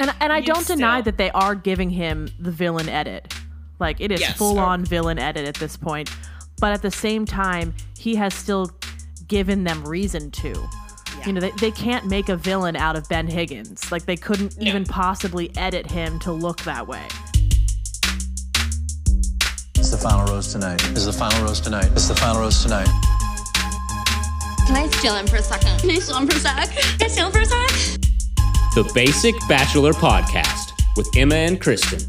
And and I don't deny that they are giving him the villain edit. Like it is Yes, full on villain edit at this point. But at the same time, he has still given them reason to. You know, they, they can't make a villain out of Ben Higgins. Like they couldn't No. even possibly edit him to look that way. It's the final rose tonight. It's the final rose tonight. It's the final rose tonight. Can I steal him for a second? Can I steal him for a sec? Can I steal him for a sec? The Basic Bachelor Podcast with Emma and Kristin,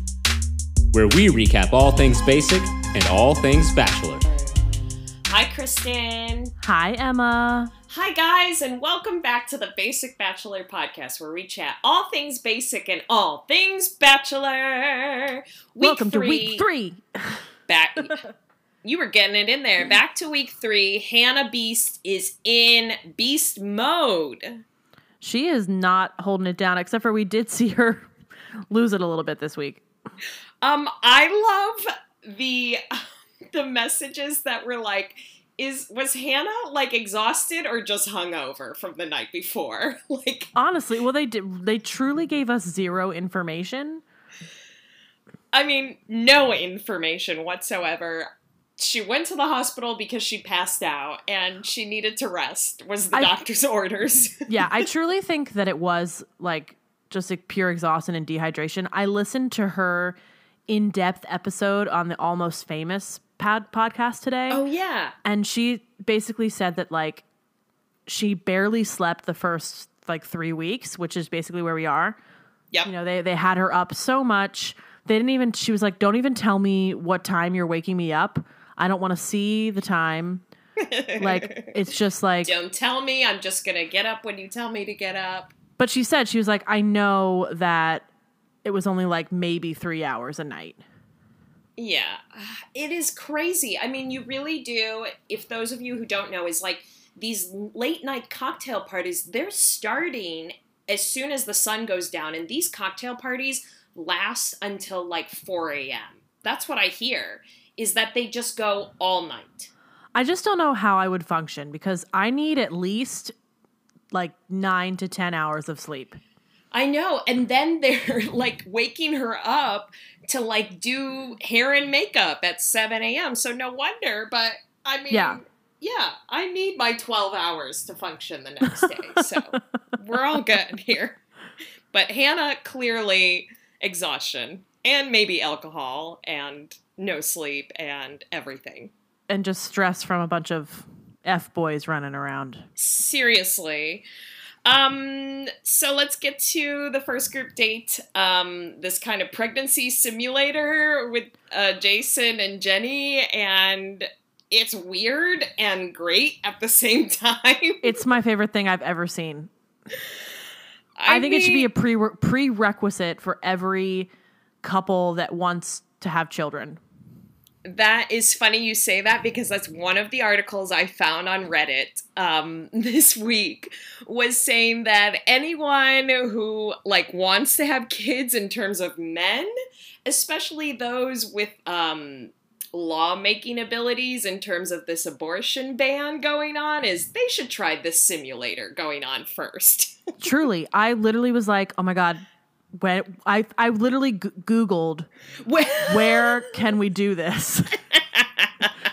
where we recap all things basic and all things bachelor. Hi, Kristin. Hi, Emma. Hi, guys, and welcome back to the Basic Bachelor podcast, where we chat all things basic and all things bachelor. Week Welcome three, to week three. Back, you were getting it in there. Back to week three. Hannah Beast is in beast mode. She is not holding it down, except for we did see her lose it a little bit this week. Um, I love the the messages that were like, is was Hannah like exhausted or just hungover from the night before? like, Honestly, well, they did. They truly gave us zero information. I mean, no information whatsoever. She went to the hospital because she passed out and she needed to rest. Was the I- doctor's orders? Yeah, I truly think that it was like just like pure exhaustion and dehydration. I listened to her in-depth episode on the Almost Famous pod- podcast today. oh yeah. and she basically said that like she barely slept the first like three weeks which is basically where we are Yeah. you know they they had her up so much they didn't even she was like don't even tell me what time you're waking me up i don't want to see the time like it's just like Don't tell me. I'm just gonna get up when you tell me to get up. but she said she was like i know that it was only like maybe three hours a night Yeah, it is crazy. I mean, you really do. If those of you who don't know, is like these late night cocktail parties, they're starting as soon as the sun goes down, and these cocktail parties last until like 4 a.m. That's what I hear, is that they just go all night. i just don't know how i would function because i need at least like nine to ten hours of sleep I know. And then they're like waking her up to like do hair and makeup at 7 a.m. So no wonder. But I mean, Yeah. yeah, I need my 12 hours to function the next day. So we're all good here. But Hannah clearly exhaustion and maybe alcohol and no sleep and everything. and just stress from a bunch of f boys running around. seriously um so let's get to the first group date um this kind of pregnancy simulator with uh jason and jenny and it's weird and great at the same time It's my favorite thing I've ever seen. I, think it should be a pre- prerequisite for every couple that wants to have children. That is funny you say that because that's one of the articles I found on Reddit um, this week was saying that anyone who like wants to have kids in terms of men, especially those with um, lawmaking abilities in terms of this abortion ban going on, is they should try this simulator going on first. Truly, I literally was like, "Oh my god." When I I literally g- googled where can we do this?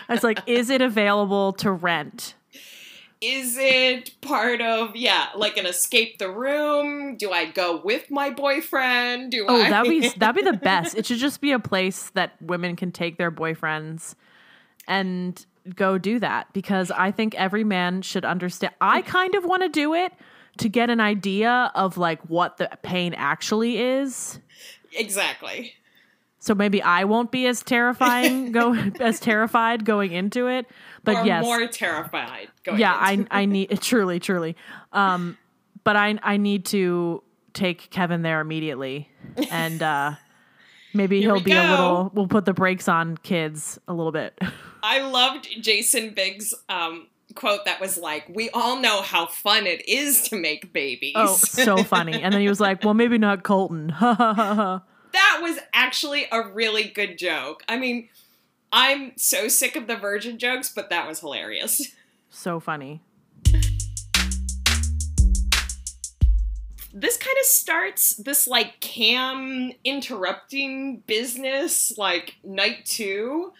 I was like, "Is it available to rent?" is it part of yeah like an escape the room do i go with my boyfriend do Oh, i that'd be that'd be the best. It should just be a place that women can take their boyfriends and go do that because I think every man should understand. I kind of want to do it to get an idea of like what the pain actually is. exactly So maybe I won't be as terrifying go as terrified going into it. But or yes, more terrified going yeah, I I need truly truly. Um, but I I need to take Kevin there immediately, and uh, maybe Here he'll be a little. We'll put the brakes on kids a little bit. I loved Jason Biggs' um, quote that was like, "We all know how fun it is to make babies." Oh, so funny! And then he was like, "Well, maybe not Colton." Ha ha ha ha. that was actually a really good joke. I mean, I'm so sick of the virgin jokes, but that was hilarious. So funny. this kind of starts this like cam interrupting business like night two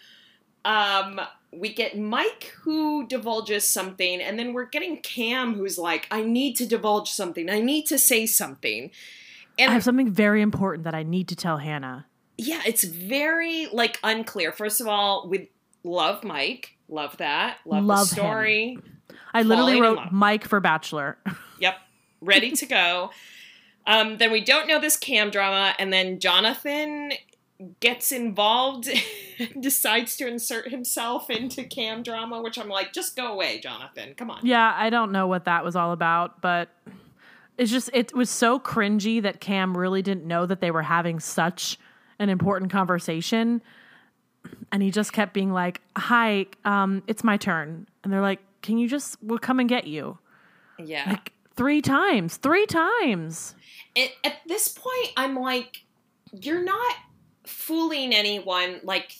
um we get mike who divulges something and then we're getting cam who's like i need to divulge something i need to say something and I have something very important that I need to tell Hannah. yeah it's very like unclear first of all we love mike love that love, Love the story I literally wrote. Mike for Bachelor. Yep, ready to go. Um, then we don't know this cam drama, and then Jonathan gets involved decides to insert himself into cam drama, which I'm like, just go away, Jonathan. Come on. yeah, I don't know what that was all about, but it's just it was so cringy that Cam really didn't know that they were having such an important conversation. And he just kept being like, "Hi, um, it's my turn." And they're like, "Can you just we'll come and get you?" Yeah. Like three times, three times. It, at this point, I'm like, you're not fooling anyone like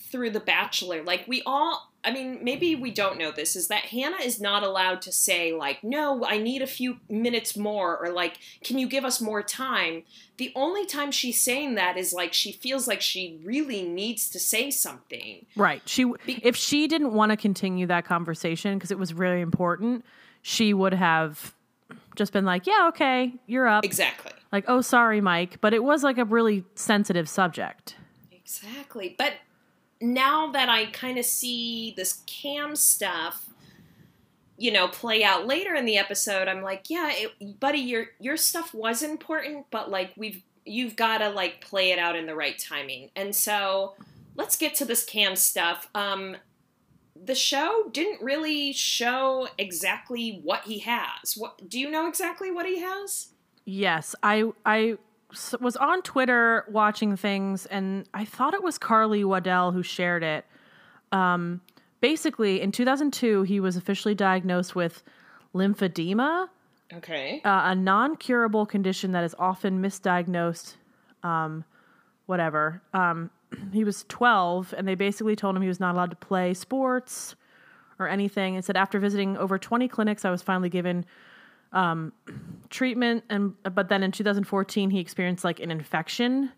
through The Bachelor. Like we all. I mean, maybe we don't know this, is that Hannah is not allowed to say, like, no, I need a few minutes more, or like, can you give us more time? The only time she's saying that is like she feels like she really needs to say something. Right. She Be- if she didn't want to continue that conversation because it was really important, she would have just been like, "Yeah, okay, you're up." Exactly. Like, "Oh, sorry, Mike," but it was like a really sensitive subject. Exactly. But now that I kind of see this cam stuff, you know, play out later in the episode, I'm like, yeah, it, buddy, your your stuff was important, but like we've you've got to like play it out in the right timing. And so, let's get to this cam stuff. Um the show didn't really show exactly what he has. What do you know exactly what he has? Yes, I I was on Twitter watching things, and I thought it was Carly Waddell who shared it. Um, basically, in 2002, he was officially diagnosed with lymphedema. Okay. uh, a non-curable condition that is often misdiagnosed um, whatever um, he was 12 and they basically told him he was not allowed to play sports or anything and said after visiting over 20 clinics i was finally given um, treatment and but then in 2014 he experienced like an infection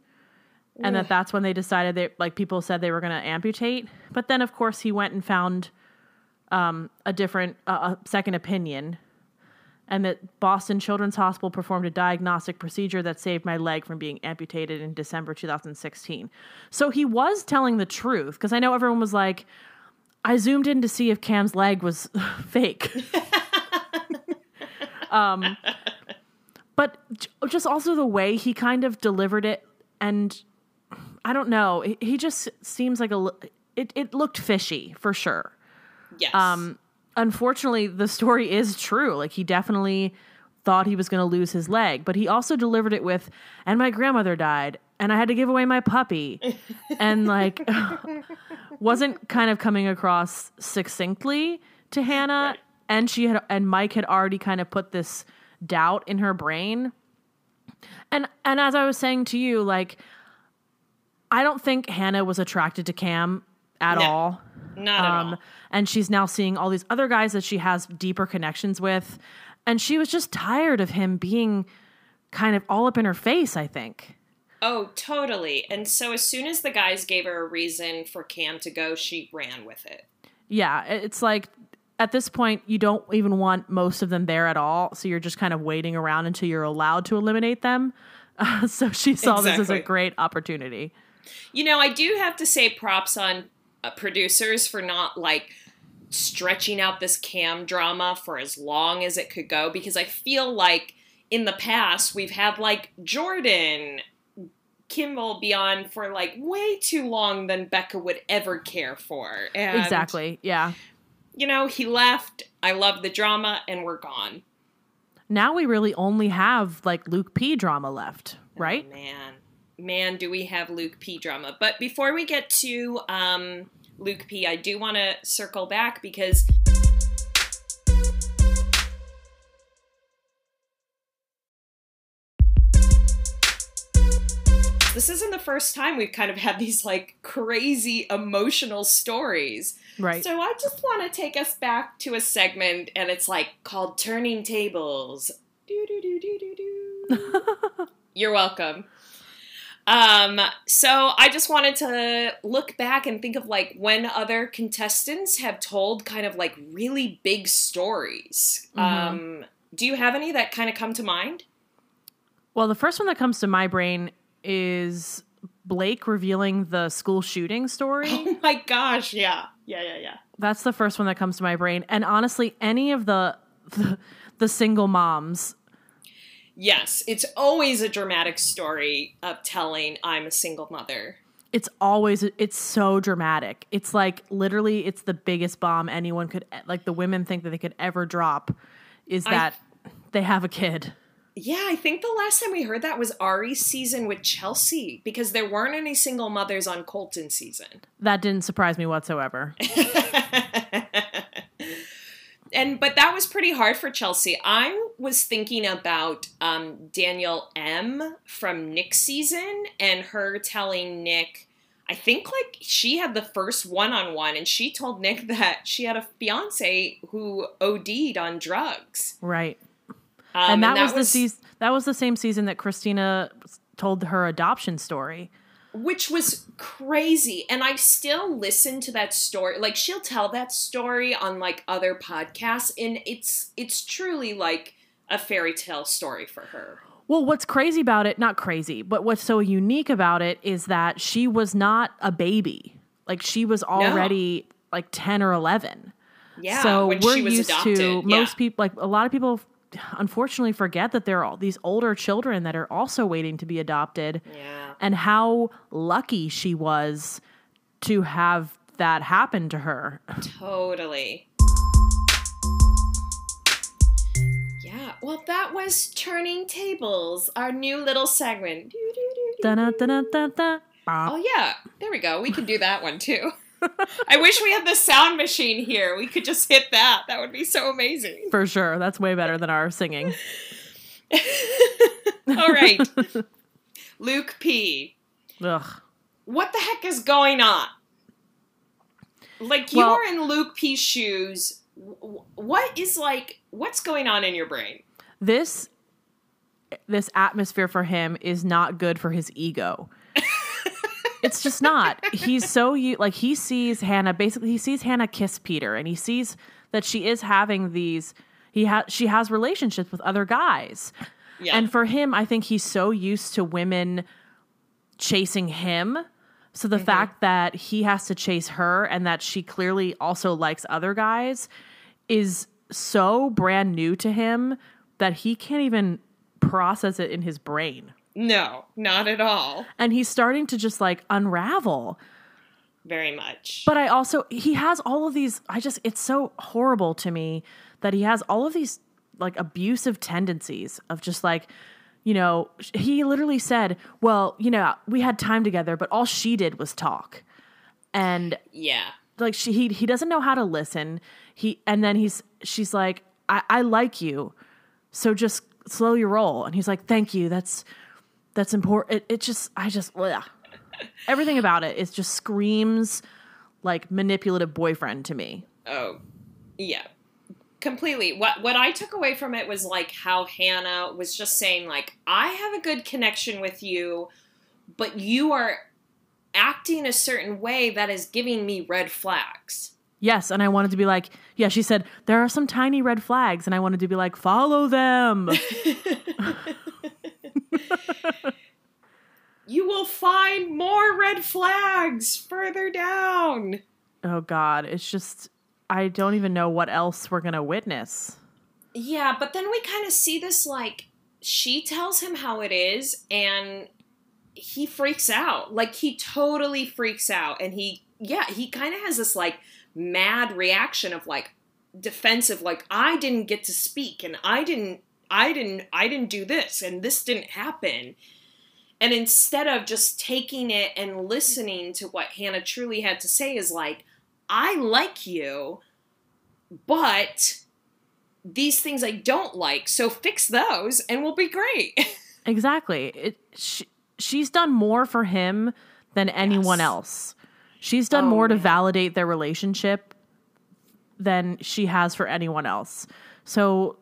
and that that's when they decided they like people said they were going to amputate. But then of course he went and found um, a different uh, a second opinion and that Boston Children's Hospital performed a diagnostic procedure that saved my leg from being amputated in December 2016. So he was telling the truth because I know everyone was like, I zoomed in to see if Cam's leg was fake. um, but just also the way he kind of delivered it, and I don't know, he- just seems like a. It it looked fishy for sure yes. um unfortunately the story is true. Like he definitely thought he was going to lose his leg but he also delivered it with and my grandmother died and i had to give away my puppy. And like wasn't kind of coming across succinctly to hannah and she had and mike had already kind of put this doubt in her brain. And and as i was saying to you like i don't think hannah was attracted to cam at No. all Not at um, all. and she's now seeing all these other guys that she has deeper connections with. And she was just tired of him being kind of all up in her face, I think. Oh, totally. And so as soon as the guys gave her a reason for Cam to go, she ran with it. Yeah, it's like at this point, you don't even want most of them there at all. So you're just kind of waiting around until you're allowed to eliminate them. Uh, so she saw this as a great opportunity. You know, I do have to say props on uh, producers for not like stretching out this Cam drama for as long as it could go because I feel like in the past we've had like Jordan Kimball be on for like way too long than Becca would ever care for. And, exactly. Yeah. You know, he left. I love the drama, and we're gone. Now we really only have like Luke P drama left, right? Oh, man, man, do we have Luke P drama? But before we get to um, Luke P, I do want to circle back because this isn't the first time we've kind of had these like crazy emotional stories. Right. So I just want to take us back to a segment, and it's like called Turning Tables. Do, do, do, do, do, do. You're welcome. Um, so I just wanted to look back and think of like when other contestants have told kind of like really big stories. Um, do you have any that kind of come to mind? Well, the first one that comes to my brain is Blake revealing the school shooting story. Oh my gosh, yeah. Yeah, yeah, yeah. That's the first one that comes to my brain. And honestly, any of the the, the single moms, Yes, it's always a dramatic story of telling I'm a single mother. it's always it's so dramatic. It's like literally it's the biggest bomb anyone could like the women think that they could ever drop is I- that they have a kid. Yeah, I think the last time we heard that was Ari's season with Chelsea because there weren't any single mothers on Colton season. That didn't surprise me whatsoever. and but that was pretty hard for Chelsea. I was thinking about um, Danielle M from Nick's season and her telling Nick. I think like she had the first one on one, and she told Nick that she had a fiance who OD'd on drugs. Right. Um, and that, was, the season that was the same season that Christina told her adoption story. Which was crazy and i still listen to that story like she'll tell that story on like other podcasts and it's it's truly like a fairy tale story for her Well, what's crazy about it, not crazy, but what's so unique about it is that she was not a baby. Like she was already like 10 or 11. yeah so when we're she was used adopted to yeah. most people like a lot of people unfortunately forget that there are all these older children that are also waiting to be adopted yeah and how lucky she was to have that happen to her. totally yeah well that was turning tables our new little segment Oh yeah, there we go. We can do that one too. I wish we had the sound machine here. We could just hit that. That would be so amazing. For sure. That's way better than our singing. All right. Luke P. Ugh. What the heck is going on? Like you Well- are in Luke P's shoes. What is like what's going on in your brain? This this atmosphere for him is not good for his ego. It's just not. He's so you like he sees Hannah basically he sees Hannah kiss Peter and he sees that she is having these he has she has relationships with other guys. Yeah. And for him, I think he's so used to women chasing him. So the Mm-hmm. fact that he has to chase her and that she clearly also likes other guys is so brand new to him that he can't even process it in his brain. No, not at all. And he's starting to just like unravel. Very much. But I also he has all of these I just it's so horrible to me that he has all of these like abusive tendencies of just like you know he literally said, "Well, you know, we had time together, but all she did was talk." And yeah. like she he he doesn't know how to listen. He and then he's she's like, "I I like you. So just slow your roll." And he's like, "Thank you. That's that's important." It, it just I just ugh. everything about it is just screams like manipulative boyfriend to me. Oh, yeah. Completely. What what I took away from it was like how Hannah was just saying like I have a good connection with you, but you are acting a certain way that is giving me red flags. Yes, and I wanted to be like, yeah, she said there are some tiny red flags and I wanted to be like, "Follow them." You will find more red flags further down. oh god, it's just I don't even know what else we're going to witness. Yeah, but then we kind of see this like she tells him how it is and he freaks out. Like he totally freaks out and he yeah, he kind of has this like mad reaction of like defensive like I didn't get to speak and I didn't I didn't I didn't do this and this didn't happen. And instead of just taking it and listening to what Hannah truly had to say is like I like you, but these things I don't like, so fix those and we'll be great. Exactly. It, she, she's done more for him than anyone Yes. else. She's done Oh, more to man. validate their relationship than she has for anyone else. So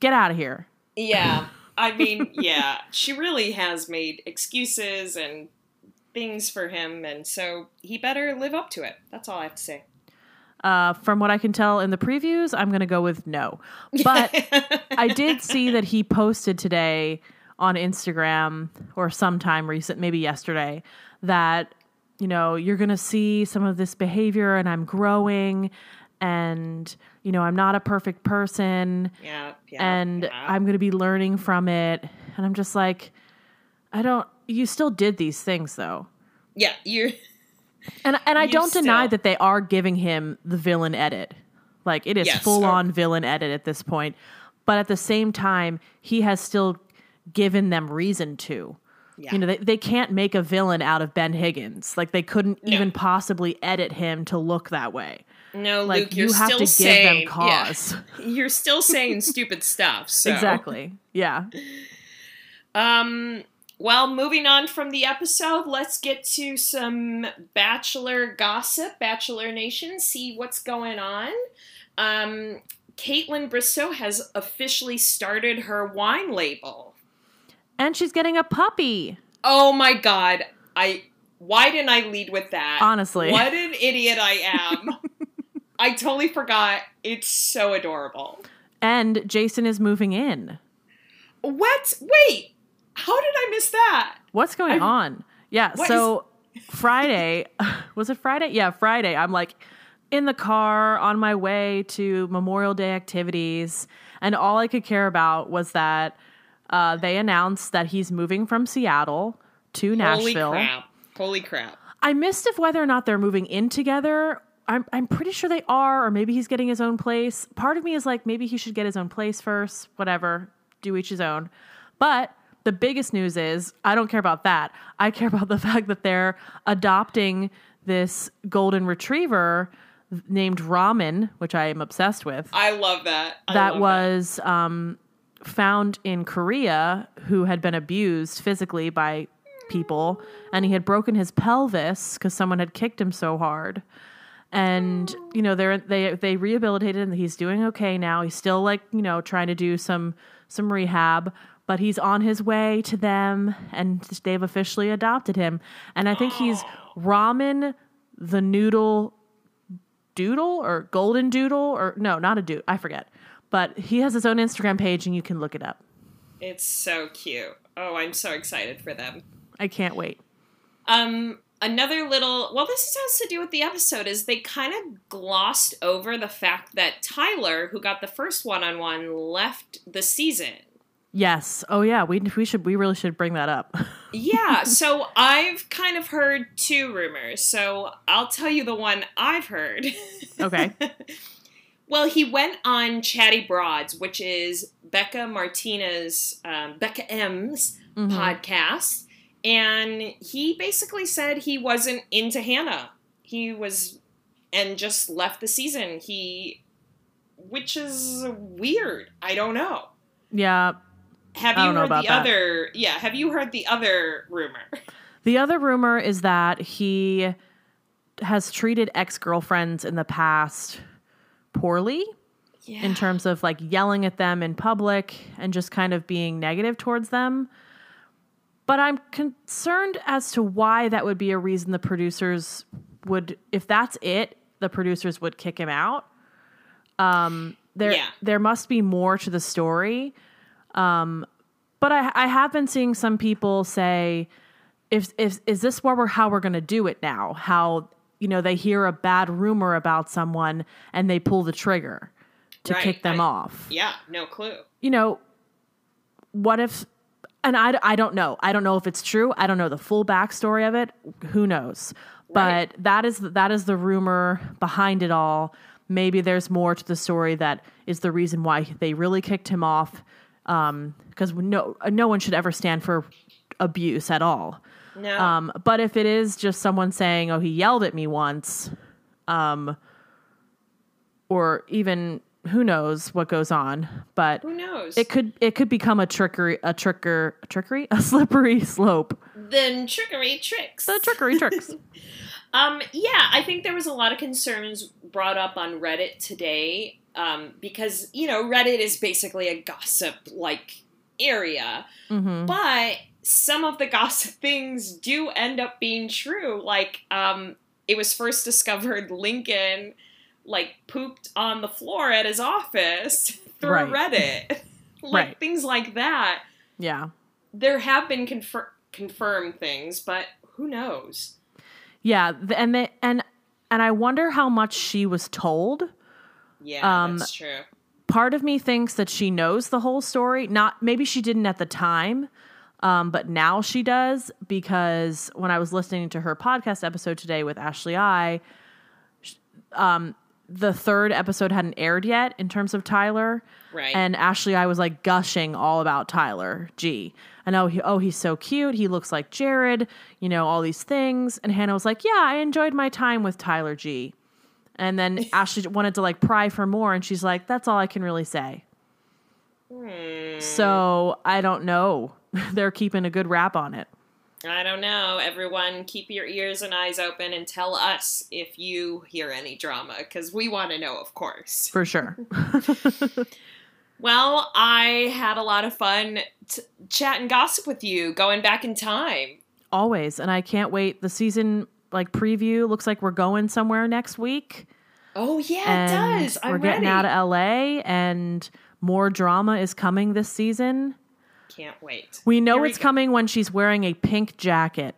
get out of here. Yeah. I mean, yeah, she really has made excuses and things for him, and so he better live up to it. That's all I have to say. Uh, from what I can tell in the previews, I'm going to go with no. But I did see that he posted today on Instagram or sometime recent, maybe yesterday, that, you know, you're going to see some of this behavior and I'm growing and, you know, I'm not a perfect person Yeah, yeah. and yeah. I'm going to be learning from it. And I'm just like, I don't, you still did these things though. yeah, you're. And and I don't deny that they are giving him the villain edit. Like it is Yes, full oh. on villain edit at this point. But at the same time, he has still given them reason to. Yeah. You know, they, they can't make a villain out of Ben Higgins. Like they couldn't No. even possibly edit him to look that way. No, Like Luke, you're you have still to give saying them cause. Yeah, you're still saying stupid stuff. So. Exactly. Yeah. Um. Well, moving on from the episode, let's get to some Bachelor gossip, Bachelor Nation. See what's going on. Um, Kaitlyn Bristowe has officially started her wine label. And she's getting a puppy. Oh my god! I why didn't I lead with that? Honestly. what an idiot I am. I totally forgot. It's so adorable. And Jason is moving in. What? Wait. How did I miss that? What's going I- on? Yeah, so Friday, was it Friday? Yeah, Friday. I'm like in the car on my way to Memorial Day activities, and all I could care about was that uh, they announced that he's moving from Seattle to Nashville. Holy crap. Holy crap. I missed if whether or not they're moving in together. I'm I'm pretty sure they are, or maybe he's getting his own place. Part of me is like maybe he should get his own place first. Whatever, do each his own. But the biggest news is I don't care about that. I care about the fact that they're adopting this golden retriever named Ramen, which I am obsessed with I love that. I that love was um, found in Korea who had been abused physically by people, and he had broken his pelvis because someone had kicked him so hard. And you know they're they they rehabilitated and he's doing okay now. He's still like you know trying to do some some rehab, but he's on his way to them, and they've officially adopted him. And I think he's Ramen the Noodle Doodle or Golden Doodle or no, not a dude. I forget. But he has his own Instagram page and you can look it up. It's so cute. Oh, I'm so excited for them. I can't wait. Um, another little well, this has to do with the episode is they kind of glossed over the fact that Tyler, who got the first one-on-one, left the season. Yes. Oh yeah, we we should we really should bring that up. Yeah, so I've kind of heard two rumors. So I'll tell you the one I've heard. Okay. well, he went on Chatty Broads, which is Bekah Martinez, um, Bekah M's Mhm. podcast, and he basically said he wasn't into Hannah. He was, and just left the season. He, which is weird. I don't know. Yeah. Have you heard the that. other? Yeah, have you heard the other rumor? The other rumor is that he has treated ex-girlfriends in the past poorly Yeah. in terms of like yelling at them in public and just kind of being negative towards them. But I'm concerned as to why that would be a reason the producers would, if that's it, the producers would kick him out. Um, there, Yeah. there must be more to the story. Um, but I, I have been seeing some people say, if, if is this where we're how we're going to do it now? How you know they hear a bad rumor about someone and they pull the trigger to Right, kick them I- off Yeah, no clue. you know, what if, and I, I don't know. I don't know if it's true. I don't know the full backstory of it. Who knows? Right. But that is that is the rumor behind it all. Maybe there's more to the story that is the reason why they really kicked him off. Because no, no one should ever stand for abuse at all. No. Um, but if it is just someone saying, "Oh, he yelled at me once," um, or even who knows what goes on, but Who knows? it could it could become a trickery a tricker a trickery a slippery slope. then trickery tricks. The trickery tricks. Um, yeah, I think there was a lot of concerns brought up on Reddit today um, because you know Reddit is basically a gossip like area, hmm but some of the gossip things do end up being true. Like, um, it was first discovered Lincoln like pooped on the floor at his office through Right. Reddit, like Right. things like that. Yeah. There have been confir- confirmed things, but who knows? Yeah. And they, and, and I wonder how much she was told. Yeah, Um, that's true. part of me thinks that she knows the whole story. Not maybe she didn't at the time, um, but now she does because when I was listening to her podcast episode today with Ashley I, um, the third episode hadn't aired yet in terms of Tyler. Right. And Ashley I was like gushing all about Tyler G. I know he oh he's so cute. He looks like Jared, you know, all these things. And Hannah was like, "Yeah, I enjoyed my time with Tyler G." And then Ashley wanted to like pry for more and she's like, "That's all I can really say." Hmm. So, I don't know. They're keeping a good rap on it. I don't know. Everyone, keep your ears and eyes open and tell us if you hear any drama, because we want to know, of course. For sure. Well, I had a lot of fun t- chat and gossip with you, going back in time. Always. And I can't wait. The season like preview looks like we're going somewhere next week. Oh yeah, it does. I'm we're getting ready. out of LA and more drama is coming this season. Can't wait. We know Here it's go. coming when she's wearing a pink jacket.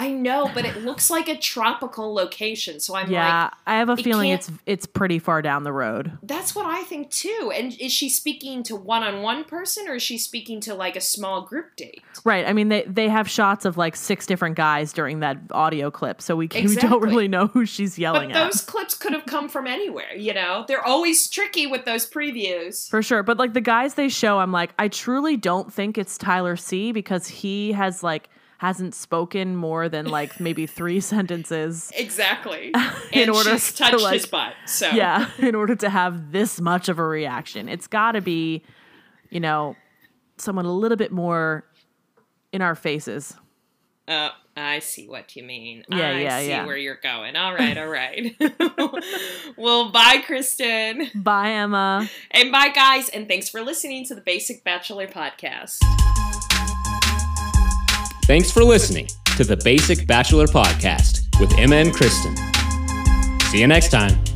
I know, but it looks like a tropical location, so I'm yeah, like, I have a it feeling it's it's pretty far down the road. that's what I think too. And is she speaking to one-on-one person, or is she speaking to like a small group date? Right. I mean they they have shots of like six different guys during that audio clip, so we, can, we don't really know who she's But yelling at. those clips could have come from anywhere. You know, they're always tricky with those previews. For sure. But like the guys they show, I'm like, I truly don't think it's Tyler C because he has like hasn't spoken more than like maybe three sentences. Exactly. In and order she's to, touched like- his butt. So Yeah, in order to have this much of a reaction. It's gotta be, you know, someone a little bit more in our faces. Uh, I see what you mean. Yeah, I yeah, see yeah. where you're going. All right, all right. well, bye, Kristin. Bye, Emma. And bye, guys. And thanks for listening to the Basic Bachelor Podcast. Thanks for listening to the Basic Bachelor Podcast with Emma and Kristin. See you next time.